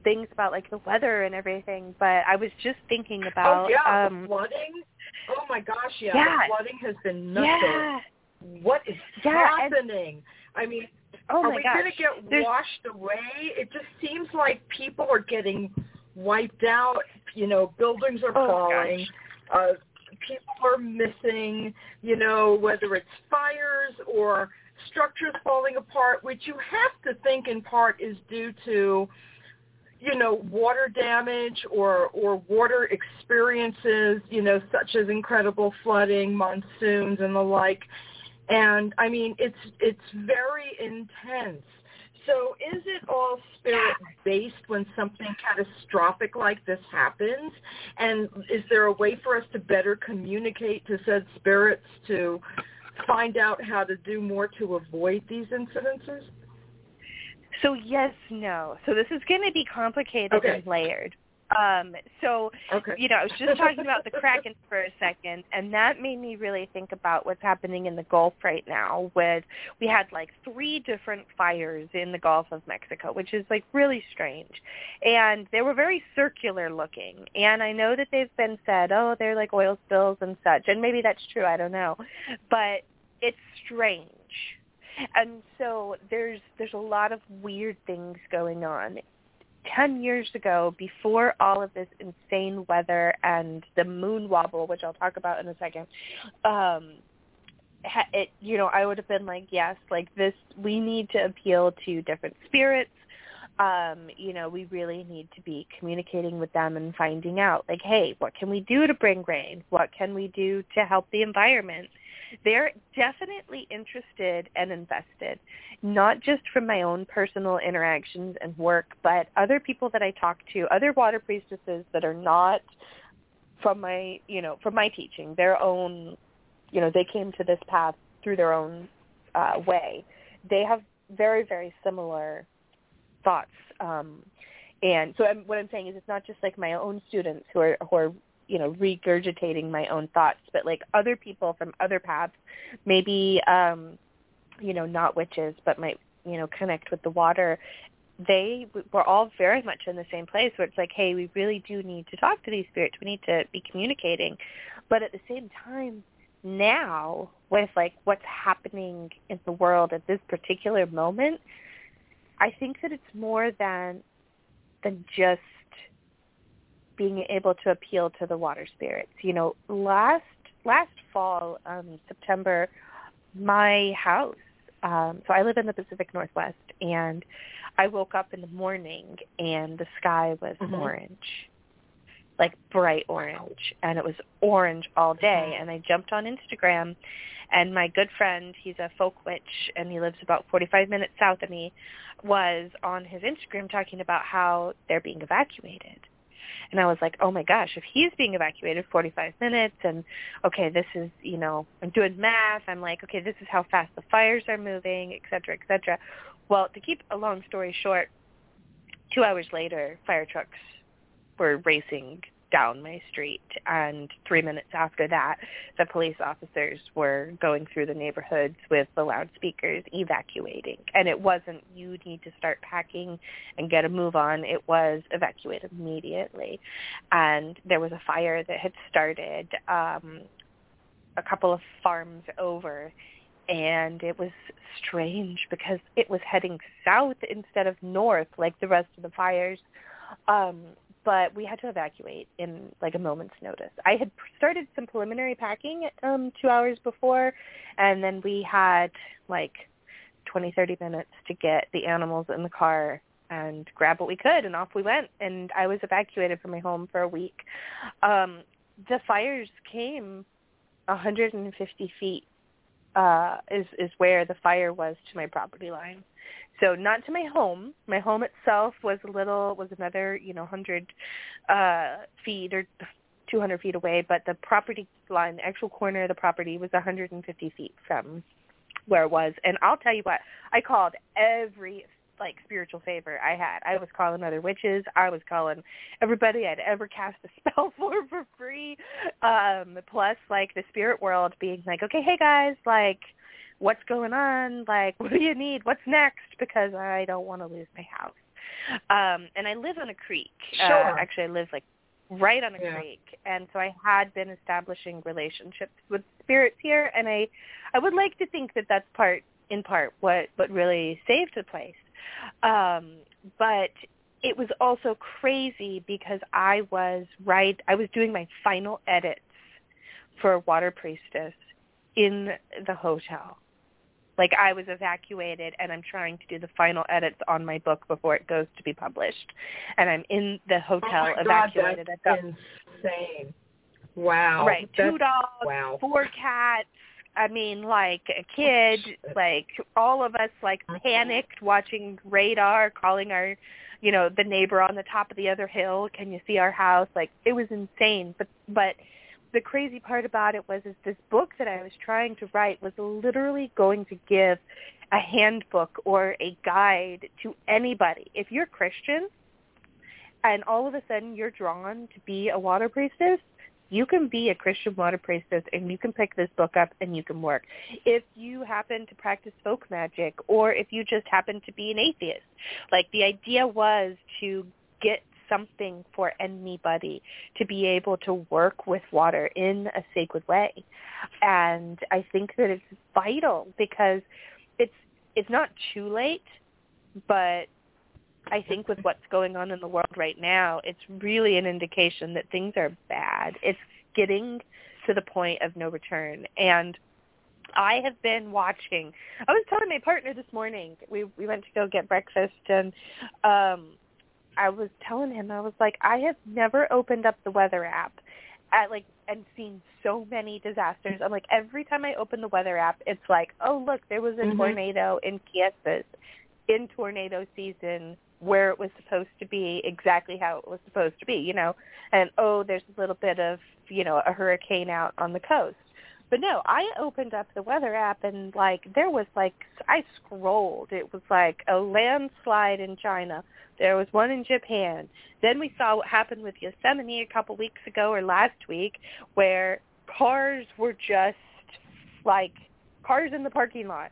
things about like the weather and everything but i was just thinking about oh yeah, um the flooding. Oh my gosh, yeah, Yeah. the flooding has been nuts. yeah What is Yeah, and- happening? I mean, oh are we going to get There's- washed away? It just seems like people are getting wiped out. You know, buildings are Oh, falling. Uh, people are missing. You know, whether it's fires or structures falling apart, which you have to think in part is due to you know water damage or or water experiences you know such as incredible flooding monsoons and the like. And i mean it's it's very intense. So is it all spirit based when something catastrophic like this happens? And is there a way for us to better communicate to said spirits to find out how to do more to avoid these incidences So yes, no. So this is going to be complicated Okay. and layered. Um, so okay you know, I was just talking about the Kraken for a second, and that made me really think about what's happening in the Gulf right now. With we had like three different fires in the Gulf of Mexico, which is like really strange, and they were very circular looking. And I know that they've been said, oh, they're like oil spills and such, and maybe that's true. I don't know, but it's strange. And so there's there's a lot of weird things going on. 10 years ago, before all of this insane weather and the moon wobble, which I'll talk about in a second, um, it, you know, I would have been like, yes, like this, we need to appeal to different spirits. Um, you know, we really need to be communicating with them and finding out, like, hey, what can we do to bring rain? What can we do to help the environment? They're definitely interested and invested not just from my own personal interactions and work, but other people that I talk to, other water priestesses that are not from my, you know, from my teaching, their own, you know, they came to this path through their own uh, way. They have very, very similar thoughts. Um, and so I'm, what I'm saying is it's not just like my own students who are, who are you know regurgitating my own thoughts. But like other people from other paths maybe um you know not witches but might you know connect with the water they were all very much in the same place where it's like hey we really do need to talk to these spirits. We need to be communicating. But at the same time now with like what's happening in the world at this particular moment i think that it's more than than just being able to appeal to the water spirits. You know, last last fall, um, September, my house. Um, so I live in the Pacific Northwest, and I woke up in the morning and the sky was Mhm. orange, like bright orange, and it was orange all day. And I jumped on Instagram, and my good friend, he's a folk witch, and he lives about 45 minutes south of me, was on his Instagram talking about how they're being evacuated. And I was like, oh my gosh, if he's being evacuated 45 minutes and okay, this is, you know, I'm doing math. I'm like, okay, this is how fast the fires are moving, et cetera, et cetera. Well, to keep a long story short, two hours later, fire trucks were racing down my street. And three minutes after that, the police officers were going through the neighborhoods with the loudspeakers evacuating. And it wasn't, you need to start packing and get a move on. It was evacuate immediately. And there was a fire that had started um, a couple of farms over. And it was strange because it was heading south instead of north like the rest of the fires. Um, but we had to evacuate in like a moment's notice. I had started some preliminary packing um, two hours before, and then we had like twenty thirty minutes to get the animals in the car and grab what we could, and off we went. And I was evacuated from my home for a week. Um, the fires came 150 feet uh, is is where the fire was to my property line. So not to my home. My home itself was a little was another you know 100 uh, feet or 200 feet away, but the property line, the actual corner of the property, was 150 feet from where it was. And I'll tell you what, I called every like spiritual favor I had. I was calling other witches. I was calling everybody I'd ever cast a *laughs* spell for for free. Um, plus like the spirit world being like, okay, hey guys, like what's going on? Like *laughs* what do you need? What's next? Because I don't want to lose my house. Um, and I live on a creek. Sure. Uh, actually, I live like right on a Yeah. creek and so I had been establishing relationships with spirits here and I I would like to think that that's part in part what what really saved the place um but it was also crazy because I was right I was doing my final edits for Water Priestess in the hotel like I was evacuated and I'm trying to do the final edits on my book before it goes to be published. And I'm in the hotel oh evacuated God, at that's the insane. Wow. right, That's- two dogs, Wow. four cats. I mean, like a kid, like all of us, like panicked, watching radar, calling our, you know, the neighbor on the top of the other hill. Can you see our house? Like it was insane. But but the crazy part about it was is this book that I was trying to write was literally going to give a handbook or a guide to anybody. If you're Christian and all of a sudden you're drawn to be a water priestess, you can be a Christian water priestess and you can pick this book up and you can work. If you happen to practice folk magic or if you just happen to be an atheist, like the idea was to get something for anybody to be able to work with water in a sacred way. And I think that it's vital because it's it's not too late, but I think with what's going on in the world right now, it's really an indication that things are bad. It's getting to the point of no return. And I have been watching. I was telling my partner this morning. We we went to go get breakfast and um I was telling him I was like I have never opened up the weather app at like and seen so many disasters. I'm like every time I open the weather app it's like, "Oh, look, there was a Mhm. tornado in Kansas in tornado season where it was supposed to be exactly how it was supposed to be, you know. And oh, there's a little bit of, you know, a hurricane out on the coast. But no, I opened up the weather app and like there was like I scrolled. It was like a landslide in China. There was one in Japan. Then we saw what happened with Yosemite a couple weeks ago or last week where cars were just like cars in the parking lot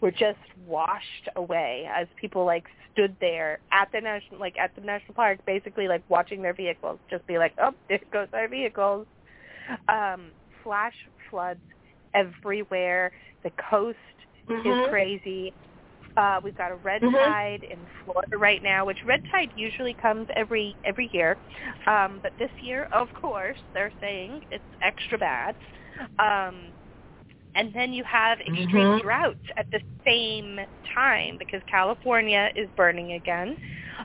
were just washed away as people like stood there at the national like at the national park basically like watching their vehicles just be like oh there goes our vehicles um flash floods everywhere the coast is Mhm. crazy uh we've got a red Mhm. tide in Florida right now which red tide usually comes every every year um but this year of course they're saying it's extra bad um and then you have extreme Mhm. droughts at the same time because California is burning again.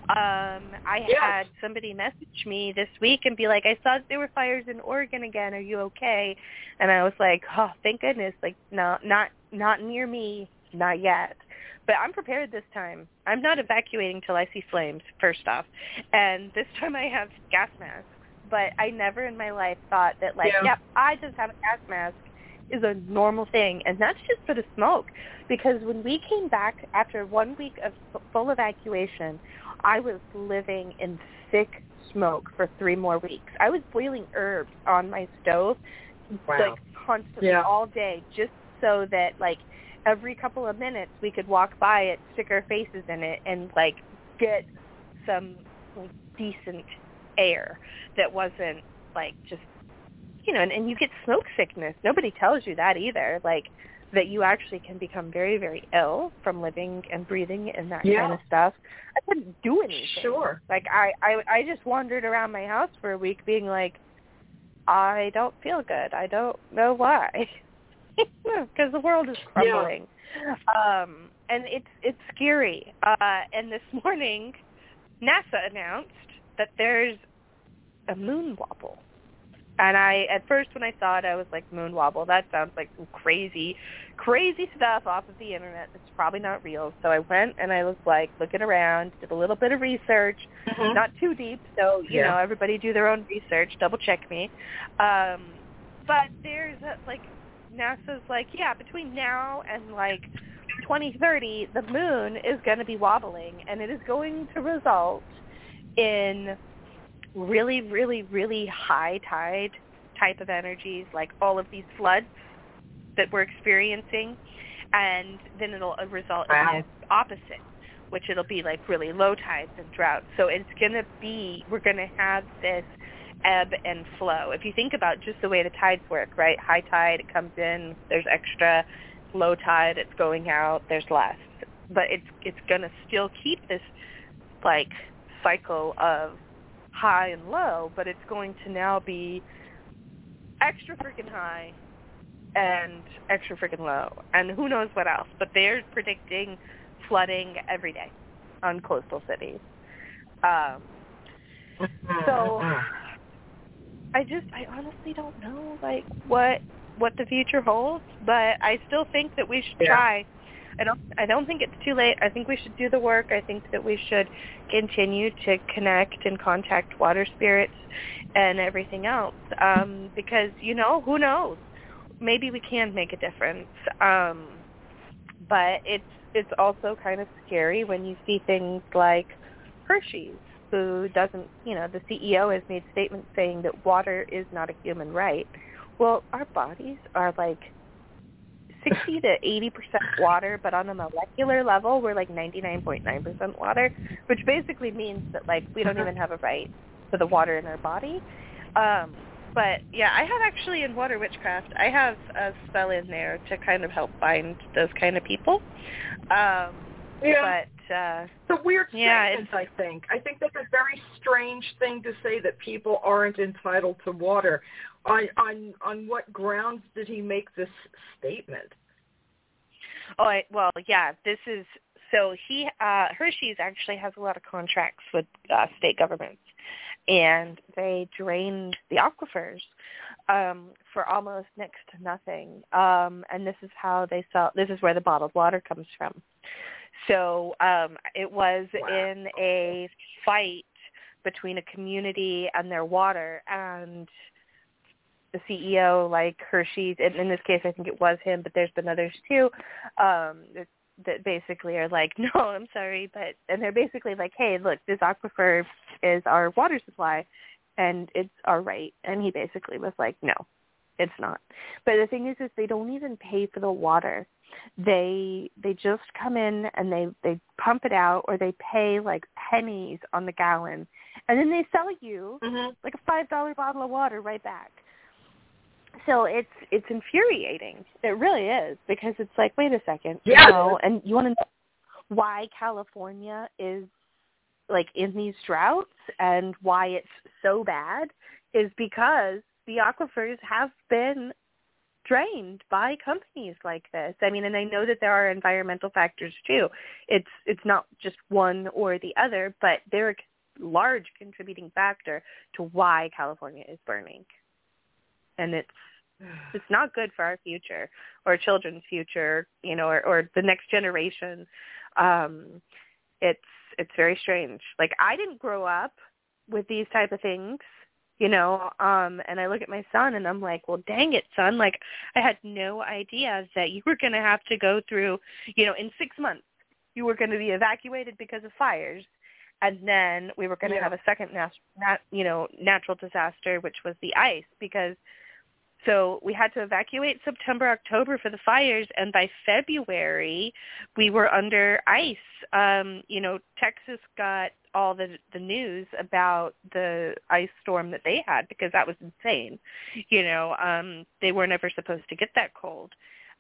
Um, I Yes. had somebody message me this week and be like, "I saw there were fires in Oregon again. Are you okay?" And I was like, "Oh, thank goodness! Like, no, not not near me, not yet." But I'm prepared this time. I'm not evacuating till I see flames. First off, and this time I have gas masks. But I never in my life thought that like, Yeah. yep, I just have a gas mask is a normal thing, and that's just for the smoke. Because when we came back after one week of full evacuation, I was living in thick smoke for three more weeks. I was boiling herbs on my stove, Wow. like constantly Yeah. all day, just so that like every couple of minutes we could walk by it, stick our faces in it, and like get some like, decent air that wasn't like just you know, and, and you get smoke sickness. Nobody tells you that either. Like that you actually can become very, very ill from living and breathing and that Yeah. kind of stuff. I couldn't do anything. Sure. Like I, I, I just wandered around my house for a week, being like, I don't feel good. I don't know why, *laughs* because the world is Yeah. crumbling. Um, and it's it's scary. Uh, and this morning, NASA announced that there's a moon wobble. And I, at first when I saw it, I was like, moon wobble, that sounds like some crazy, crazy stuff off of the internet It's probably not real. So I went and I was like looking around, did a little bit of research, Mhm. not too deep, so, you Yeah. know, everybody do their own research, double check me. Um, but there's a, like, NASA's like, yeah, between now and like 2030, the moon is going to be wobbling, and it is going to result in really, really, really high tide type of energies, like all of these floods that we're experiencing, and then it'll uh, result Wow. in the opposite, which it'll be like really low tides and droughts. So it's going to be, we're going to have this ebb and flow. If you think about just the way the tides work, right? High tide, it comes in, there's extra. Low tide, it's going out, there's less. But it's it's going to still keep this like cycle of high and low, but it's going to now be extra freaking high and extra freaking low, and who knows what else. But they're predicting flooding every day on coastal cities. Um, so. *laughs* I just I honestly don't know like what what the future holds, but I still think that we should Yeah. try. I don't I don't think it's too late. I think we should do the work. I think that we should continue to connect and contact water spirits and everything else um because you know, who knows? Maybe we can make a difference. Um but it's it's also kind of scary when you see things like Hershey's who doesn't, you know, the CEO has made statements saying that water is not a human right. Well, our bodies are like 60 to 80% water, but on a molecular level, we're like 99.9% water, which basically means that like we don't even have a right to the water in our body. Um, but yeah, I have actually in Water Witchcraft, I have a spell in there to kind of help find those kind of people. Um, Yeah. But uh, It's a weird Yeah, I think. I think that's a very strange thing to say that people aren't entitled to water. On on on what grounds did he make this statement? Oh, I, well, yeah. This is so he uh, Hershey's actually has a lot of contracts with uh, state governments, and they drained the aquifers um, for almost next to nothing. Um, and this is how they sell. This is where the bottled water comes from. So um, it was Wow. in a fight between a community and their water, and the CEO, like Hershey's, and in this case, I think it was him, but there's been others too, um, that, that basically are like, *laughs* no, I'm sorry, but, and they're basically like, hey, look, this aquifer is our water supply, and it's our right. And he basically was like, no, it's not. But the thing is, is they don't even pay for the water. They they just come in and they they pump it out, or they pay like pennies on the gallon, and then they sell you Mm-hmm. like a five dollar bottle of water right back. So it's it's infuriating. It really is because it's like, wait a second, Yeah. you know, and you want to know why California is like in these droughts and why it's so bad is because the aquifers have been drained by companies like this. I mean, and I know that there are environmental factors too. It's it's not just one or the other, but they're a large contributing factor to why California is burning. And it's *sighs* it's not good for our future or children's future, you know, or, or the next generation. Um, it's it's very strange. Like I didn't grow up with these type of things, you know, um, and I look at my son and I'm like, well, dang it, son. Like I had no idea that you were going to have to go through, you know, in six months you were going to be evacuated because of fires. And then we were going to Yeah. have a second, nat- nat- you know, natural disaster, which was the ice, because so we had to evacuate September, October for the fires, and by February we were under ice. Um, you know, Texas got all the the news about the ice storm that they had because that was insane. You know, um, they were never supposed to get that cold.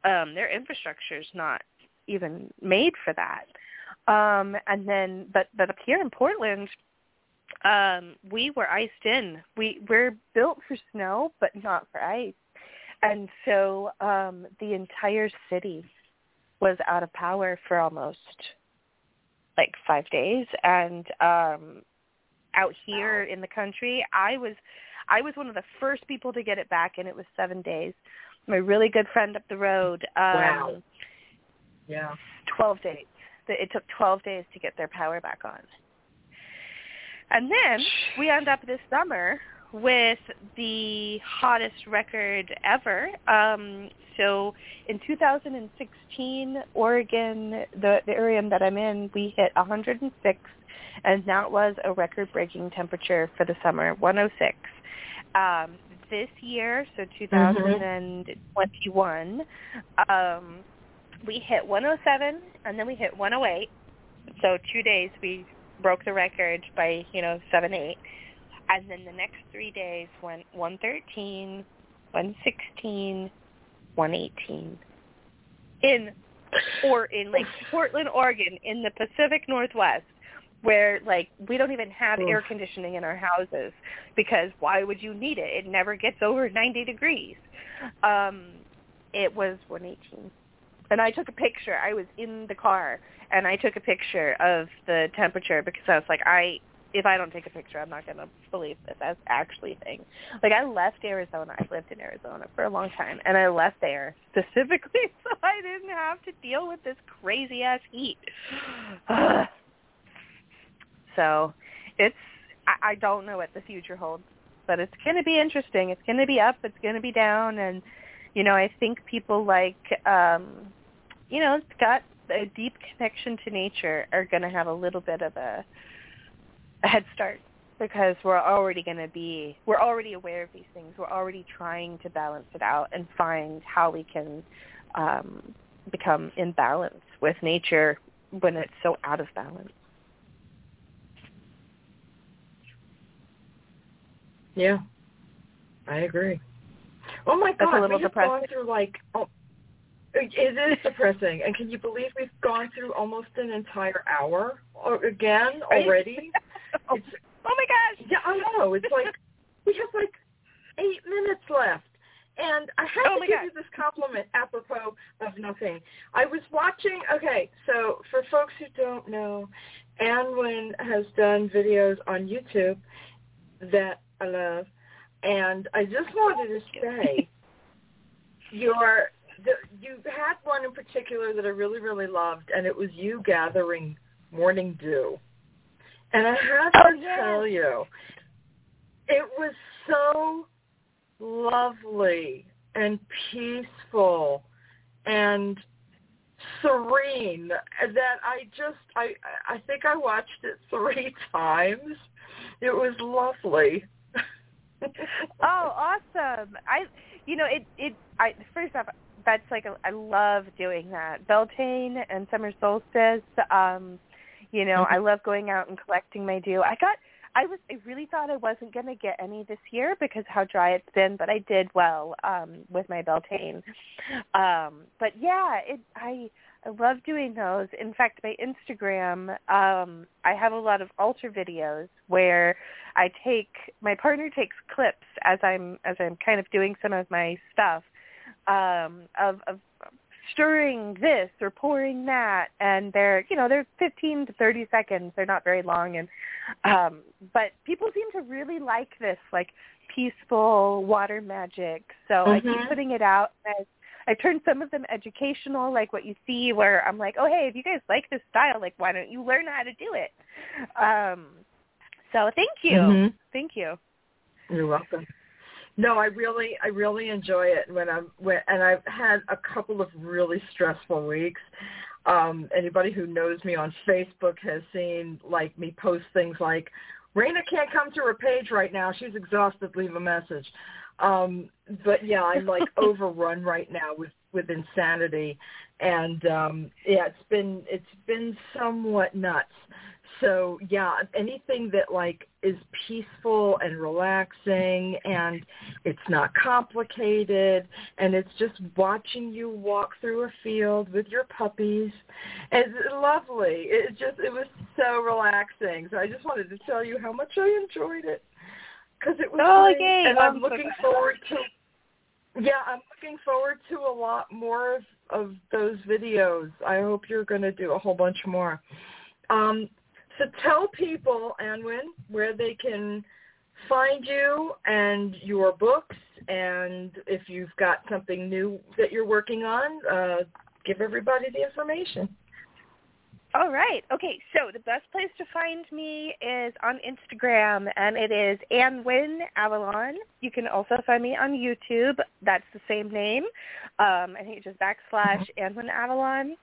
Um, their infrastructure is not even made for that. Um, and then, but but up here in Portland, um, we were iced in. We we're built for snow, but not for ice. And so um, the entire city was out of power for almost like five days. And um, out here wow. in the country, I was I was one of the first people to get it back, and it was seven days. My really good friend up the road. Um, wow. Yeah. Twelve days. It took twelve days to get their power back on. And then we end up this summer with the hottest record ever. Um, so in 2016, Oregon, the, the area that I'm in, we hit 106, and that was a record-breaking temperature for the summer, 106. Um, this year, so 2021, mm-hmm. um, we hit 107, and then we hit 108. So two days we broke the record by, you know, 7, 8 and then the next three days went one thirteen, one sixteen, one eighteen, In or in like Portland, Oregon, in the Pacific Northwest, where like we don't even have air conditioning in our houses because why would you need it? It never gets over 90 degrees. Um, it was 118. And I took a picture. I was in the car and I took a picture of the temperature because I was like, I if I don't take a picture, I'm not going to believe this as actually a thing. Like I left Arizona. I lived in Arizona for a long time, and I left there specifically *laughs* so I didn't have to deal with this crazy ass heat. *sighs* so, it's I, I don't know what the future holds, but it's going to be interesting. It's going to be up. It's going to be down, and you know I think people like um, you know it's got a deep connection to nature are going to have a little bit of a a head start because we're already going to be we're already aware of these things. We're already trying to balance it out and find how we can um, become in balance with nature when it's so out of balance. Yeah, I agree. Oh my That's God, a little we have depressing. gone through like oh, it is depressing. And can you believe we've gone through almost an entire hour uh, again already? oh, *laughs* oh my gosh! Yeah, I know. It's like *laughs* we have like eight minutes left. And I have oh to give God. you this compliment apropos of nothing. I was watching, okay, so for folks who don't know, Annwyn has done videos on YouTube that I love. And I just wanted to say your you had one in particular that I really, really loved, and it was you gathering morning dew. And I have oh, to yes. tell you, it was so lovely and peaceful and serene that I just I I think I watched it three *laughs* times. It was lovely. *laughs* oh, awesome! I you know it it I first off that's like a, I love doing that. Beltane and summer solstice. Um, you know, mm-hmm. I love going out and collecting my dew. I got I was I really thought I wasn't going to get any this year because how dry it's been, but I did well um with my Beltane. Um but yeah, it I I love doing those. In fact, my Instagram, um, I have a lot of altar videos where I take my partner takes clips as I'm as I'm kind of doing some of my stuff um, of, of stirring this or pouring that and they're you know they're 15 to 30 seconds they're not very long and um but people seem to really like this like peaceful water magic so mm-hmm. i keep putting it out as I turned some of them educational, like what you see, where I'm like, oh, hey, if you guys like this style, like, why don't you learn how to do it? Um, so thank you, mm-hmm. thank you. You're welcome. No, I really, I really enjoy it when I'm when, and I've had a couple of really stressful weeks. Um, anybody who knows me on Facebook has seen like me post things like, Raina can't come to her page right now. She's exhausted. Leave a message. Um, but yeah, I'm like *laughs* overrun right now with with insanity, and um, yeah, it's been it's been somewhat nuts. So yeah, anything that like is peaceful and relaxing and it's not complicated and it's just watching you walk through a field with your puppies. It's lovely. It just it was so relaxing. So I just wanted to tell you how much I enjoyed it because it was oh, great. yay. and I'm I'm looking glad. forward to yeah, I'm looking forward to a lot more of, of those videos. I hope you're going to do a whole bunch more. Um, so tell people, Annwyn, where they can find you and your books, and if you've got something new that you're working on, uh, give everybody the information. All right. Okay. So the best place to find me is on Instagram, and it is Annwyn Avalon. You can also find me on YouTube. That's the same name. Um, I think it's just backslash Annwyn Avalon.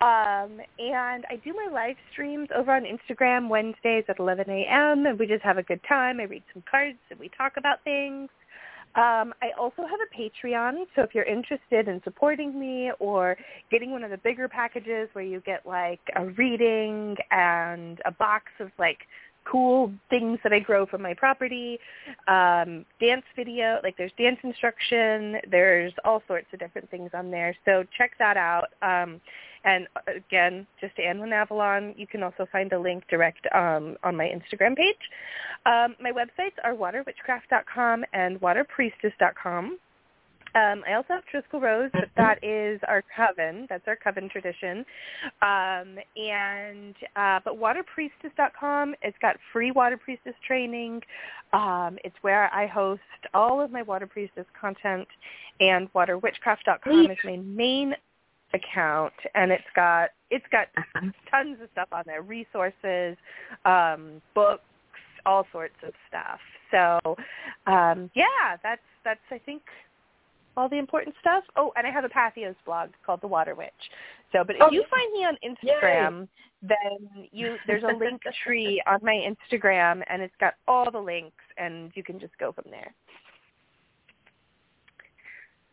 Um, and I do my live streams over on Instagram Wednesdays at 11 a.m. and we just have a good time. I read some cards and we talk about things. Um, I also have a Patreon, so if you're interested in supporting me or getting one of the bigger packages where you get like a reading and a box of like cool things that I grow from my property, um, dance video, like there's dance instruction, there's all sorts of different things on there. So check that out. Um, and again, just Annwyn Avalon. You can also find a link direct um, on my Instagram page. Um, my websites are waterwitchcraft.com and waterpriestess.com. Um, I also have Triskele Rose, but that is our coven. That's our coven tradition. Um, and uh, but waterpriestess.com, it's got free water priestess training. Um, it's where I host all of my water priestess content, and waterwitchcraft.com is my main account, and it's got it's got tons of stuff on there, resources, um, books, all sorts of stuff. So um, yeah, that's that's I think all the important stuff. Oh, and I have a Patheos blog called The Water Witch. So, but if Oh, you yeah. find me on Instagram, then you there's a link *laughs* tree on my Instagram, and it's got all the links, and you can just go from there.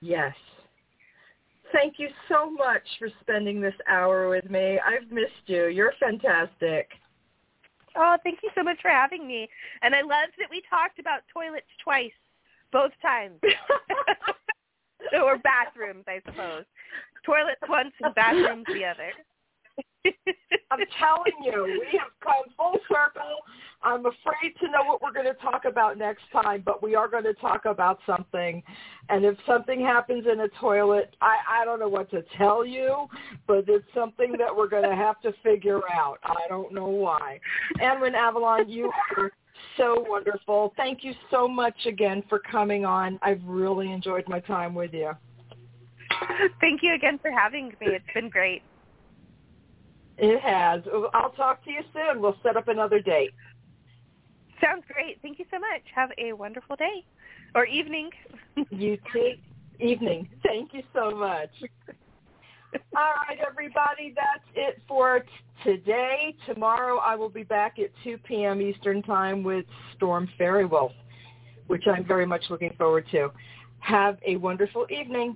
Yes. Thank you so much for spending this hour with me. I've missed you. You're fantastic. Oh, thank you so much for having me. And I love that we talked about toilets twice, both times. *laughs* *laughs* or bathrooms, I suppose. Toilets once and bathrooms the other. I'm telling you, we have come full circle. I'm afraid to know what we're going to talk about next time, but we are going to talk about something. And if something happens in a toilet, I, I don't know what to tell you, but it's something that we're going to have to figure out. I don't know why. Annwyn Avalon, you are so wonderful. Thank you so much again for coming on. I've really enjoyed my time with you. Thank you again for having me. It's been great. It has. I'll talk to you soon. We'll set up another date. Sounds great. Thank you so much. Have a wonderful day or evening. *laughs* You too. Evening. Thank you so much. *laughs* All right, everybody. That's it for t- today. Tomorrow I will be back at 2 p.m. Eastern Time with Storm Faerywolf, which I'm very much looking forward to. Have a wonderful evening.